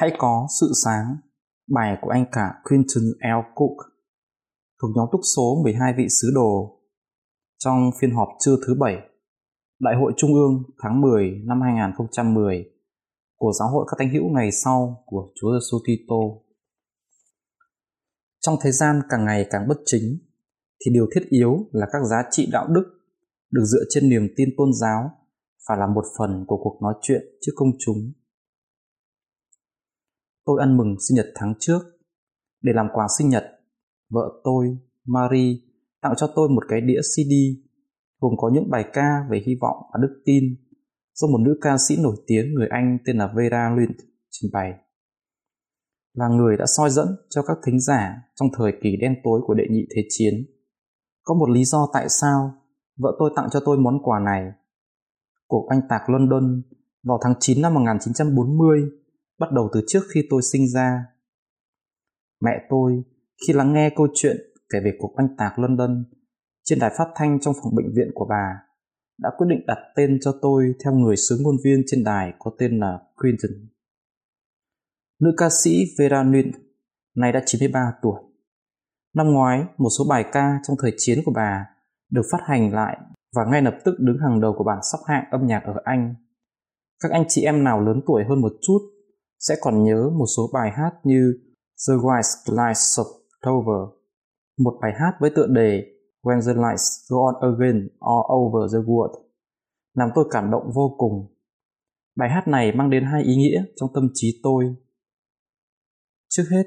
Hãy có sự sáng, bài của anh cả Quinton L. Cook thuộc nhóm túc số 12 vị sứ đồ trong phiên họp trưa thứ bảy Đại hội Trung ương tháng 10 năm 2010 của Giáo hội các thánh hữu ngày sau của Chúa Giêsu Kitô. Trong thời gian càng ngày càng bất chính, thì điều thiết yếu là các giá trị đạo đức được dựa trên niềm tin tôn giáo phải là một phần của cuộc nói chuyện trước công chúng tôi ăn mừng sinh nhật tháng trước. Để làm quà sinh nhật, vợ tôi, Marie, tặng cho tôi một cái đĩa CD gồm có những bài ca về hy vọng và đức tin do một nữ ca sĩ nổi tiếng người Anh tên là Vera Lynn trình bày. Là người đã soi dẫn cho các thính giả trong thời kỳ đen tối của đệ nhị thế chiến. Có một lý do tại sao vợ tôi tặng cho tôi món quà này. Cuộc anh tạc London vào tháng 9 năm 1940 bắt đầu từ trước khi tôi sinh ra. Mẹ tôi, khi lắng nghe câu chuyện kể về cuộc oanh tạc London trên đài phát thanh trong phòng bệnh viện của bà, đã quyết định đặt tên cho tôi theo người sướng ngôn viên trên đài có tên là Quinton. Nữ ca sĩ Vera Nguyen, nay đã 93 tuổi. Năm ngoái, một số bài ca trong thời chiến của bà được phát hành lại và ngay lập tức đứng hàng đầu của bảng sắp hạng âm nhạc ở Anh. Các anh chị em nào lớn tuổi hơn một chút sẽ còn nhớ một số bài hát như The White Lights of Clover, một bài hát với tựa đề When the Lights Go On Again All Over the World, làm tôi cảm động vô cùng. Bài hát này mang đến hai ý nghĩa trong tâm trí tôi. Trước hết,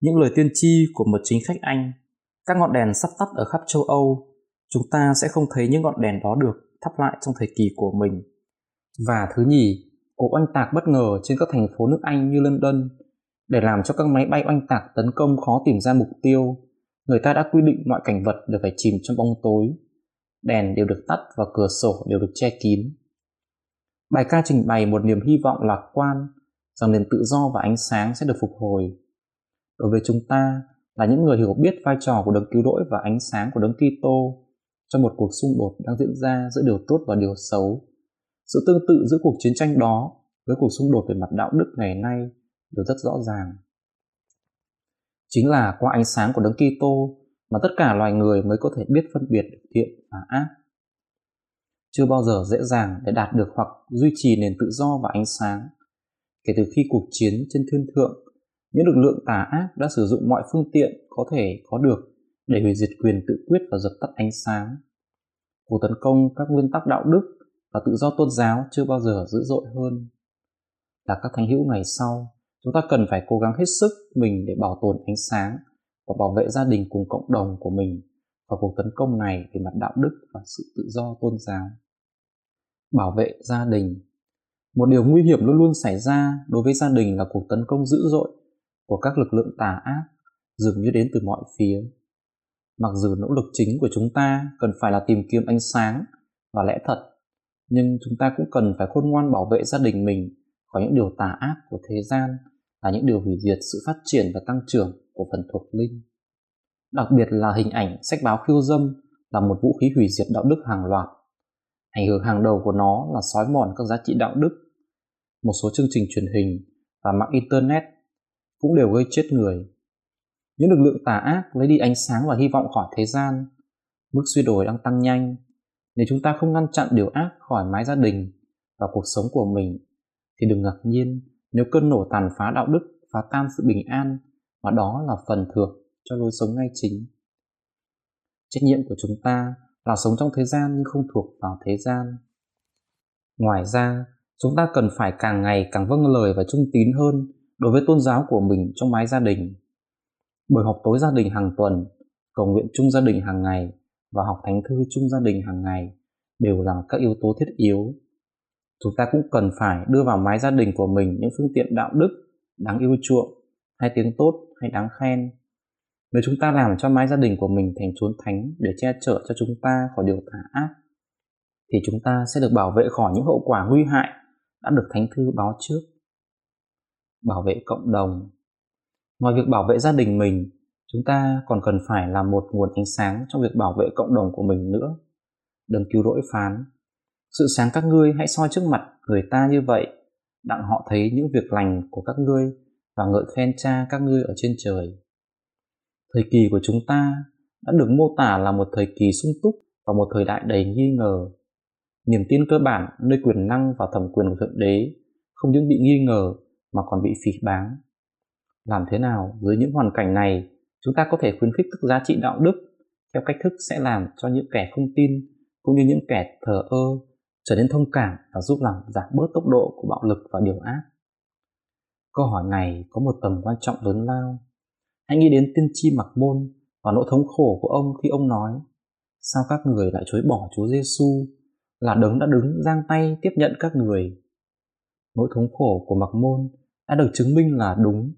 những lời tiên tri của một chính khách Anh, các ngọn đèn sắp tắt ở khắp châu Âu, chúng ta sẽ không thấy những ngọn đèn đó được thắp lại trong thời kỳ của mình. Và thứ nhì, cuộc oanh tạc bất ngờ trên các thành phố nước Anh như London để làm cho các máy bay oanh tạc tấn công khó tìm ra mục tiêu. Người ta đã quy định mọi cảnh vật đều phải chìm trong bóng tối. Đèn đều được tắt và cửa sổ đều được che kín. Bài ca trình bày một niềm hy vọng lạc quan rằng nền tự do và ánh sáng sẽ được phục hồi. Đối với chúng ta là những người hiểu biết vai trò của đấng cứu rỗi và ánh sáng của đấng Kitô trong một cuộc xung đột đang diễn ra giữa điều tốt và điều xấu sự tương tự giữa cuộc chiến tranh đó với cuộc xung đột về mặt đạo đức ngày nay đều rất rõ ràng. Chính là qua ánh sáng của Đấng Kitô mà tất cả loài người mới có thể biết phân biệt được thiện và ác. Chưa bao giờ dễ dàng để đạt được hoặc duy trì nền tự do và ánh sáng. Kể từ khi cuộc chiến trên thiên thượng, những lực lượng tà ác đã sử dụng mọi phương tiện có thể có được để hủy diệt quyền tự quyết và dập tắt ánh sáng. Cuộc tấn công các nguyên tắc đạo đức và tự do tôn giáo chưa bao giờ dữ dội hơn. Là các thánh hữu ngày sau, chúng ta cần phải cố gắng hết sức mình để bảo tồn ánh sáng và bảo vệ gia đình cùng cộng đồng của mình và cuộc tấn công này về mặt đạo đức và sự tự do tôn giáo. Bảo vệ gia đình Một điều nguy hiểm luôn luôn xảy ra đối với gia đình là cuộc tấn công dữ dội của các lực lượng tà ác dường như đến từ mọi phía. Mặc dù nỗ lực chính của chúng ta cần phải là tìm kiếm ánh sáng và lẽ thật nhưng chúng ta cũng cần phải khôn ngoan bảo vệ gia đình mình khỏi những điều tà ác của thế gian là những điều hủy diệt sự phát triển và tăng trưởng của phần thuộc linh. Đặc biệt là hình ảnh sách báo khiêu dâm là một vũ khí hủy diệt đạo đức hàng loạt. Ảnh hưởng hàng đầu của nó là xói mòn các giá trị đạo đức. Một số chương trình truyền hình và mạng Internet cũng đều gây chết người. Những lực lượng tà ác lấy đi ánh sáng và hy vọng khỏi thế gian. Mức suy đổi đang tăng nhanh nếu chúng ta không ngăn chặn điều ác khỏi mái gia đình và cuộc sống của mình, thì đừng ngạc nhiên nếu cơn nổ tàn phá đạo đức phá tan sự bình an mà đó là phần thưởng cho lối sống ngay chính. Trách nhiệm của chúng ta là sống trong thế gian nhưng không thuộc vào thế gian. Ngoài ra, chúng ta cần phải càng ngày càng vâng lời và trung tín hơn đối với tôn giáo của mình trong mái gia đình. Buổi họp tối gia đình hàng tuần, cầu nguyện chung gia đình hàng ngày và học thánh thư chung gia đình hàng ngày đều là các yếu tố thiết yếu. chúng ta cũng cần phải đưa vào mái gia đình của mình những phương tiện đạo đức đáng yêu chuộng, hay tiếng tốt, hay đáng khen. Nếu chúng ta làm cho mái gia đình của mình thành chốn thánh để che chở cho chúng ta khỏi điều tà ác, thì chúng ta sẽ được bảo vệ khỏi những hậu quả nguy hại đã được thánh thư báo trước. Bảo vệ cộng đồng. Ngoài việc bảo vệ gia đình mình chúng ta còn cần phải là một nguồn ánh sáng trong việc bảo vệ cộng đồng của mình nữa. Đừng cứu rỗi phán. Sự sáng các ngươi hãy soi trước mặt người ta như vậy, đặng họ thấy những việc lành của các ngươi và ngợi khen cha các ngươi ở trên trời. Thời kỳ của chúng ta đã được mô tả là một thời kỳ sung túc và một thời đại đầy nghi ngờ. Niềm tin cơ bản nơi quyền năng và thẩm quyền của thượng đế không những bị nghi ngờ mà còn bị phỉ báng. Làm thế nào dưới những hoàn cảnh này chúng ta có thể khuyến khích các giá trị đạo đức theo cách thức sẽ làm cho những kẻ không tin cũng như những kẻ thờ ơ trở nên thông cảm và giúp làm giảm bớt tốc độ của bạo lực và điều ác. Câu hỏi này có một tầm quan trọng lớn lao. Hãy nghĩ đến tiên tri mặc môn và nỗi thống khổ của ông khi ông nói, sao các người lại chối bỏ chúa giêsu là đấng đã đứng giang tay tiếp nhận các người. Nỗi thống khổ của mặc môn đã được chứng minh là đúng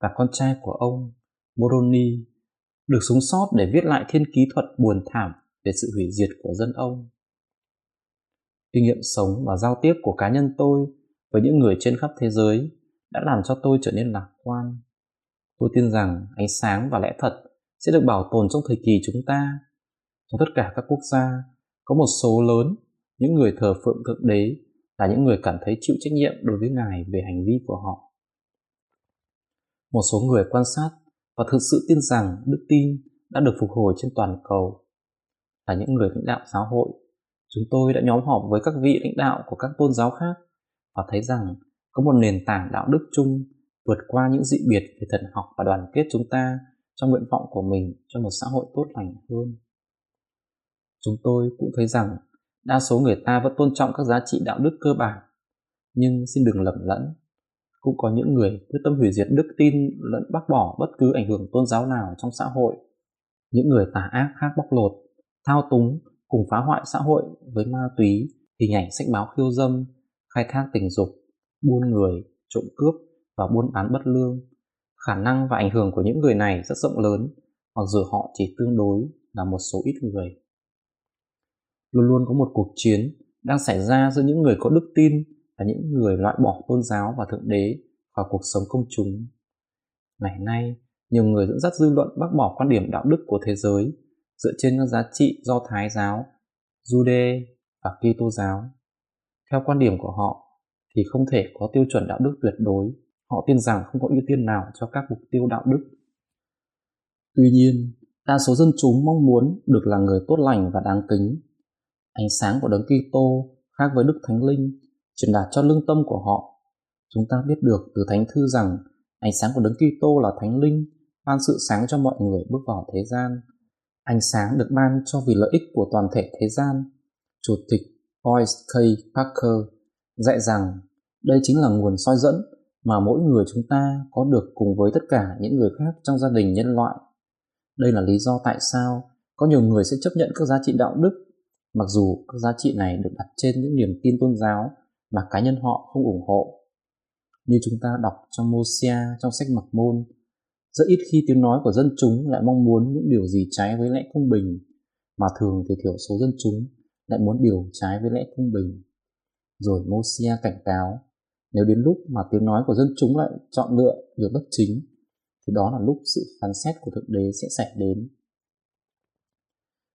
và con trai của ông moroni được sống sót để viết lại thiên ký thuật buồn thảm về sự hủy diệt của dân ông kinh nghiệm sống và giao tiếp của cá nhân tôi với những người trên khắp thế giới đã làm cho tôi trở nên lạc quan. Tôi tin rằng ánh sáng và lẽ thật sẽ được bảo tồn trong thời kỳ chúng ta. Trong tất cả các quốc gia, có một số lớn, những người thờ phượng thượng đế là những người cảm thấy chịu trách nhiệm đối với ngài về hành vi của họ. Một số người quan sát và thực sự tin rằng đức tin đã được phục hồi trên toàn cầu. Là những người lãnh đạo giáo hội, chúng tôi đã nhóm họp với các vị lãnh đạo của các tôn giáo khác và thấy rằng có một nền tảng đạo đức chung vượt qua những dị biệt về thần học và đoàn kết chúng ta trong nguyện vọng của mình cho một xã hội tốt lành hơn. Chúng tôi cũng thấy rằng đa số người ta vẫn tôn trọng các giá trị đạo đức cơ bản, nhưng xin đừng lầm lẫn cũng có những người quyết tâm hủy diệt đức tin lẫn bác bỏ bất cứ ảnh hưởng tôn giáo nào trong xã hội. Những người tà ác khác bóc lột, thao túng, cùng phá hoại xã hội với ma túy, hình ảnh sách báo khiêu dâm, khai thác tình dục, buôn người, trộm cướp và buôn bán bất lương. Khả năng và ảnh hưởng của những người này rất rộng lớn, mặc dù họ chỉ tương đối là một số ít người. Luôn luôn có một cuộc chiến đang xảy ra giữa những người có đức tin là những người loại bỏ tôn giáo và thượng đế khỏi cuộc sống công chúng. Ngày nay, nhiều người dẫn dắt dư luận bác bỏ quan điểm đạo đức của thế giới dựa trên các giá trị do thái giáo, jude và kitô giáo. Theo quan điểm của họ, thì không thể có tiêu chuẩn đạo đức tuyệt đối. Họ tin rằng không có ưu tiên nào cho các mục tiêu đạo đức. Tuy nhiên, đa số dân chúng mong muốn được là người tốt lành và đáng kính. Ánh sáng của đấng Kitô khác với đức thánh linh truyền đạt cho lương tâm của họ chúng ta biết được từ thánh thư rằng ánh sáng của đấng Kitô là thánh linh ban sự sáng cho mọi người bước vào thế gian ánh sáng được ban cho vì lợi ích của toàn thể thế gian chủ tịch Boyce K. Parker dạy rằng đây chính là nguồn soi dẫn mà mỗi người chúng ta có được cùng với tất cả những người khác trong gia đình nhân loại. Đây là lý do tại sao có nhiều người sẽ chấp nhận các giá trị đạo đức, mặc dù các giá trị này được đặt trên những niềm tin tôn giáo mà cá nhân họ không ủng hộ. Như chúng ta đọc trong Mosia trong sách Mặc Môn, rất ít khi tiếng nói của dân chúng lại mong muốn những điều gì trái với lẽ công bình, mà thường thì thiểu số dân chúng lại muốn điều trái với lẽ công bình. Rồi Mosia cảnh cáo, nếu đến lúc mà tiếng nói của dân chúng lại chọn lựa điều bất chính, thì đó là lúc sự phán xét của Thượng Đế sẽ xảy đến.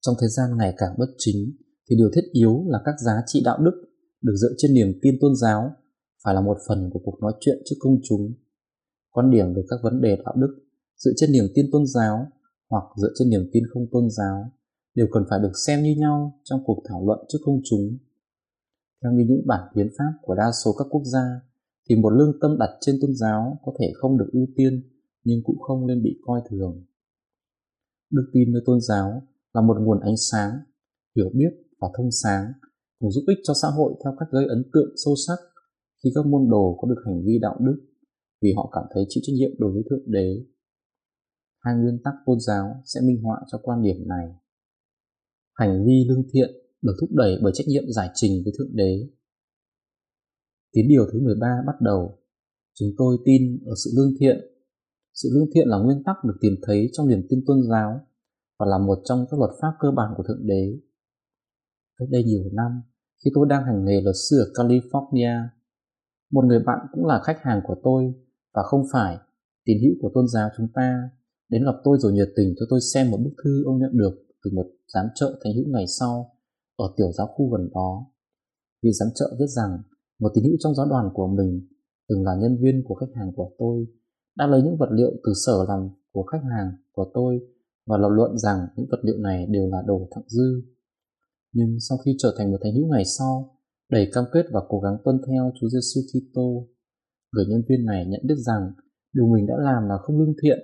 Trong thời gian ngày càng bất chính, thì điều thiết yếu là các giá trị đạo đức được dựa trên niềm tin tôn giáo phải là một phần của cuộc nói chuyện trước công chúng. Quan điểm về các vấn đề đạo đức dựa trên niềm tin tôn giáo hoặc dựa trên niềm tin không tôn giáo đều cần phải được xem như nhau trong cuộc thảo luận trước công chúng theo như những bản hiến pháp của đa số các quốc gia, thì một lương tâm đặt trên tôn giáo có thể không được ưu tiên nhưng cũng không nên bị coi thường. Đức tin nơi tôn giáo là một nguồn ánh sáng, hiểu biết và thông sáng cùng giúp ích cho xã hội theo cách gây ấn tượng sâu sắc khi các môn đồ có được hành vi đạo đức, vì họ cảm thấy chịu trách nhiệm đối với Thượng Đế. Hai nguyên tắc tôn giáo sẽ minh họa cho quan điểm này. Hành vi lương thiện được thúc đẩy bởi trách nhiệm giải trình với Thượng Đế. Tín điều thứ 13 bắt đầu. Chúng tôi tin ở sự lương thiện. Sự lương thiện là nguyên tắc được tìm thấy trong niềm tin tôn giáo và là một trong các luật pháp cơ bản của Thượng Đế. Cách đây nhiều năm, khi tôi đang hành nghề luật sư ở California, một người bạn cũng là khách hàng của tôi và không phải tín hữu của tôn giáo chúng ta đến gặp tôi rồi nhiệt tình cho tôi xem một bức thư ông nhận được từ một giám trợ thánh hữu ngày sau ở tiểu giáo khu gần đó. Vị giám trợ viết rằng một tín hữu trong giáo đoàn của mình từng là nhân viên của khách hàng của tôi đã lấy những vật liệu từ sở làm của khách hàng của tôi và lập luận rằng những vật liệu này đều là đồ thặng dư. Nhưng sau khi trở thành một thánh hữu ngày sau, đầy cam kết và cố gắng tuân theo Chúa Giêsu Kitô, người nhân viên này nhận biết rằng điều mình đã làm là không lương thiện.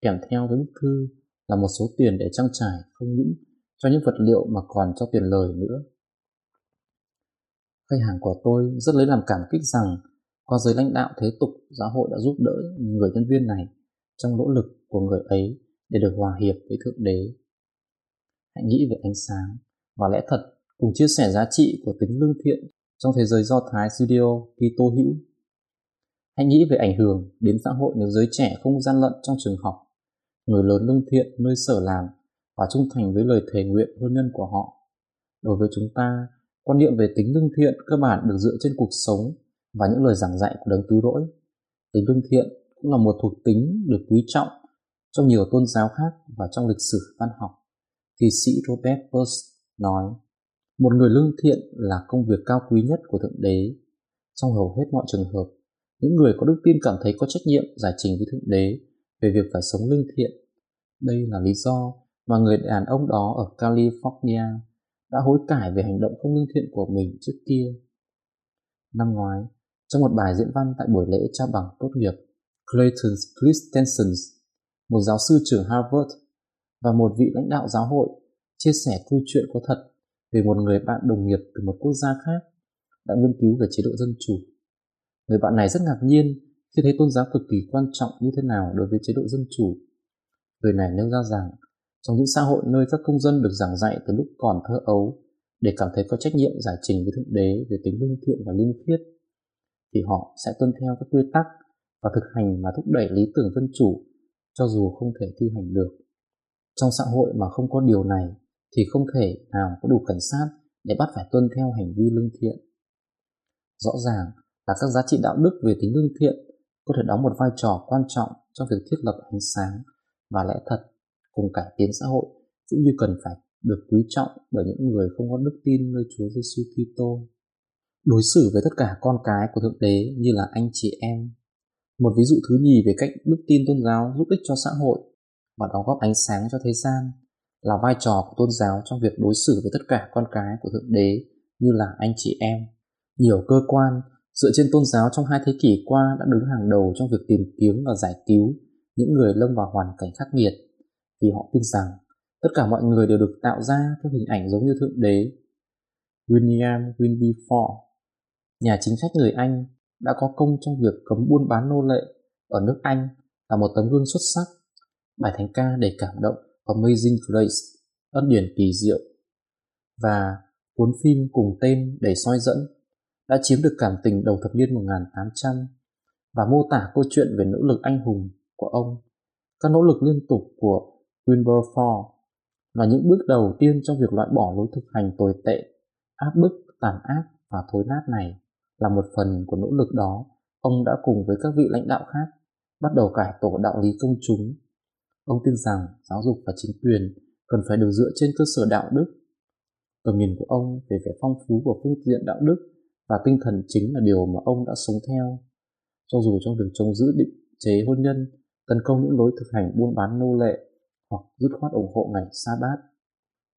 Kèm theo với bức thư là một số tiền để trang trải không những cho những vật liệu mà còn cho tiền lời nữa. Khách hàng của tôi rất lấy làm cảm kích rằng qua giới lãnh đạo thế tục giáo hội đã giúp đỡ người nhân viên này trong nỗ lực của người ấy để được hòa hiệp với Thượng Đế. Hãy nghĩ về ánh sáng và lẽ thật cùng chia sẻ giá trị của tính lương thiện trong thế giới Do Thái Studio Kitô hữu. Hãy nghĩ về ảnh hưởng đến xã hội nếu giới trẻ không gian lận trong trường học, người lớn lương thiện nơi sở làm và trung thành với lời thề nguyện hôn nhân của họ. Đối với chúng ta, quan niệm về tính lương thiện cơ bản được dựa trên cuộc sống và những lời giảng dạy của đấng cứu rỗi. Tính lương thiện cũng là một thuộc tính được quý trọng trong nhiều tôn giáo khác và trong lịch sử văn học. Thi sĩ Robert Burst nói, một người lương thiện là công việc cao quý nhất của Thượng Đế. Trong hầu hết mọi trường hợp, những người có đức tin cảm thấy có trách nhiệm giải trình với Thượng Đế về việc phải sống lương thiện. Đây là lý do mà người đàn ông đó ở California đã hối cải về hành động không lương thiện của mình trước kia. Năm ngoái, trong một bài diễn văn tại buổi lễ trao bằng tốt nghiệp, Clayton Christensen, một giáo sư trưởng Harvard và một vị lãnh đạo giáo hội chia sẻ câu chuyện có thật về một người bạn đồng nghiệp từ một quốc gia khác đã nghiên cứu về chế độ dân chủ. Người bạn này rất ngạc nhiên khi thấy tôn giáo cực kỳ quan trọng như thế nào đối với chế độ dân chủ. Người này nêu ra rằng trong những xã hội nơi các công dân được giảng dạy từ lúc còn thơ ấu để cảm thấy có trách nhiệm giải trình với Thượng Đế về tính lương thiện và liêm khiết, thì họ sẽ tuân theo các quy tắc và thực hành mà thúc đẩy lý tưởng dân chủ cho dù không thể thi hành được. Trong xã hội mà không có điều này thì không thể nào có đủ cảnh sát để bắt phải tuân theo hành vi lương thiện. Rõ ràng là các giá trị đạo đức về tính lương thiện có thể đóng một vai trò quan trọng trong việc thiết lập ánh sáng và lẽ thật cùng cải tiến xã hội, cũng như cần phải được quý trọng bởi những người không có đức tin nơi Chúa Giêsu Kitô. Đối xử với tất cả con cái của Thượng Đế như là anh chị em. Một ví dụ thứ nhì về cách đức tin tôn giáo giúp ích cho xã hội và đóng góp ánh sáng cho thế gian là vai trò của tôn giáo trong việc đối xử với tất cả con cái của Thượng Đế như là anh chị em. Nhiều cơ quan dựa trên tôn giáo trong hai thế kỷ qua đã đứng hàng đầu trong việc tìm kiếm và giải cứu những người lâm vào hoàn cảnh khắc nghiệt vì họ tin rằng tất cả mọi người đều được tạo ra theo hình ảnh giống như Thượng Đế. William Winby Ford, nhà chính sách người Anh, đã có công trong việc cấm buôn bán nô lệ ở nước Anh là một tấm gương xuất sắc. Bài thánh ca để cảm động Amazing Grace, ân điển kỳ diệu và cuốn phim cùng tên để soi dẫn đã chiếm được cảm tình đầu thập niên 1800 và mô tả câu chuyện về nỗ lực anh hùng của ông, các nỗ lực liên tục của Wilberforce là những bước đầu tiên trong việc loại bỏ lối thực hành tồi tệ, áp bức, tàn ác và thối nát này. Là một phần của nỗ lực đó, ông đã cùng với các vị lãnh đạo khác bắt đầu cải tổ đạo lý công chúng Ông tin rằng giáo dục và chính quyền cần phải được dựa trên cơ sở đạo đức. Tầm nhìn của ông về vẻ phong phú của phương diện đạo đức và tinh thần chính là điều mà ông đã sống theo. Cho dù trong việc chống giữ định chế hôn nhân, tấn công những lối thực hành buôn bán nô lệ hoặc dứt khoát ủng hộ ngày sa bát.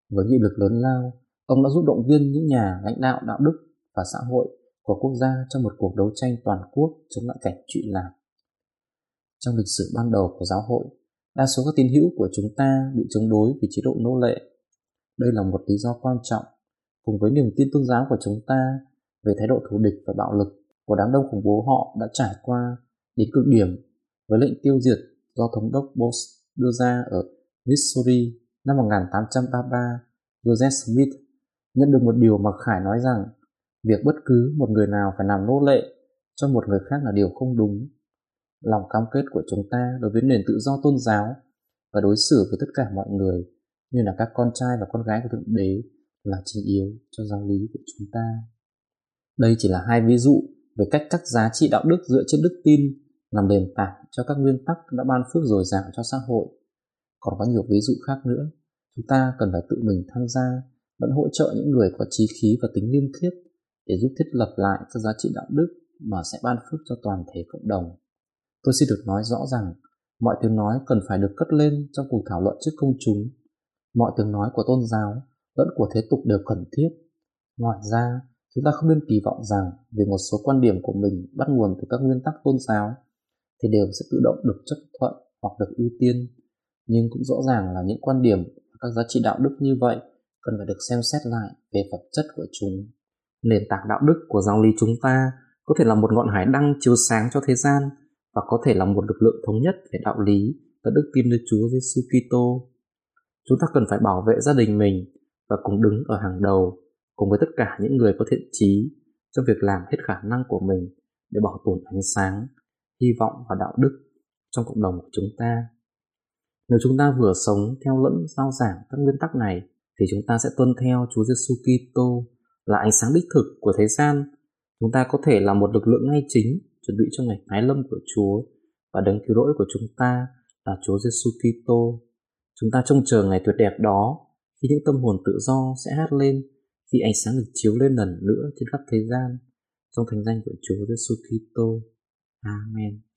Với nghị lực lớn lao, ông đã giúp động viên những nhà lãnh đạo đạo đức và xã hội của quốc gia trong một cuộc đấu tranh toàn quốc chống lại cảnh trụy lạc. Trong lịch sử ban đầu của giáo hội, Đa số các tín hữu của chúng ta bị chống đối vì chế độ nô lệ. Đây là một lý do quan trọng, cùng với niềm tin tôn giáo của chúng ta về thái độ thù địch và bạo lực của đám đông khủng bố họ đã trải qua đến cực điểm với lệnh tiêu diệt do thống đốc Bush đưa ra ở Missouri năm 1833, Joseph Smith nhận được một điều mà Khải nói rằng việc bất cứ một người nào phải làm nô lệ cho một người khác là điều không đúng lòng cam kết của chúng ta đối với nền tự do tôn giáo và đối xử với tất cả mọi người như là các con trai và con gái của thượng đế là chính yếu cho giáo lý của chúng ta. Đây chỉ là hai ví dụ về cách các giá trị đạo đức dựa trên đức tin làm nền tảng cho các nguyên tắc đã ban phước dồi dào cho xã hội. Còn có nhiều ví dụ khác nữa, chúng ta cần phải tự mình tham gia, vẫn hỗ trợ những người có trí khí và tính liêm khiết để giúp thiết lập lại các giá trị đạo đức mà sẽ ban phước cho toàn thể cộng đồng tôi xin được nói rõ rằng, mọi tiếng nói cần phải được cất lên trong cuộc thảo luận trước công chúng. Mọi tiếng nói của tôn giáo, lẫn của thế tục đều cần thiết. Ngoài ra, chúng ta không nên kỳ vọng rằng vì một số quan điểm của mình bắt nguồn từ các nguyên tắc tôn giáo, thì đều sẽ tự động được chấp thuận hoặc được ưu tiên. Nhưng cũng rõ ràng là những quan điểm và các giá trị đạo đức như vậy cần phải được xem xét lại về phẩm chất của chúng. Nền tảng đạo đức của giáo lý chúng ta có thể là một ngọn hải đăng chiếu sáng cho thế gian và có thể là một lực lượng thống nhất về đạo lý và đức tin nơi Chúa Giêsu Kitô. Chúng ta cần phải bảo vệ gia đình mình và cùng đứng ở hàng đầu cùng với tất cả những người có thiện trí trong việc làm hết khả năng của mình để bảo tồn ánh sáng, hy vọng và đạo đức trong cộng đồng của chúng ta. Nếu chúng ta vừa sống theo lẫn giao giảng các nguyên tắc này thì chúng ta sẽ tuân theo Chúa Giêsu Kitô là ánh sáng đích thực của thế gian. Chúng ta có thể là một lực lượng ngay chính chuẩn bị cho ngày tái lâm của Chúa và đấng cứu rỗi của chúng ta là Chúa Giêsu Kitô. Chúng ta trông chờ ngày tuyệt đẹp đó, khi những tâm hồn tự do sẽ hát lên, khi ánh sáng được chiếu lên lần nữa trên khắp thế gian, trong thánh danh của Chúa Giêsu Kitô. Amen.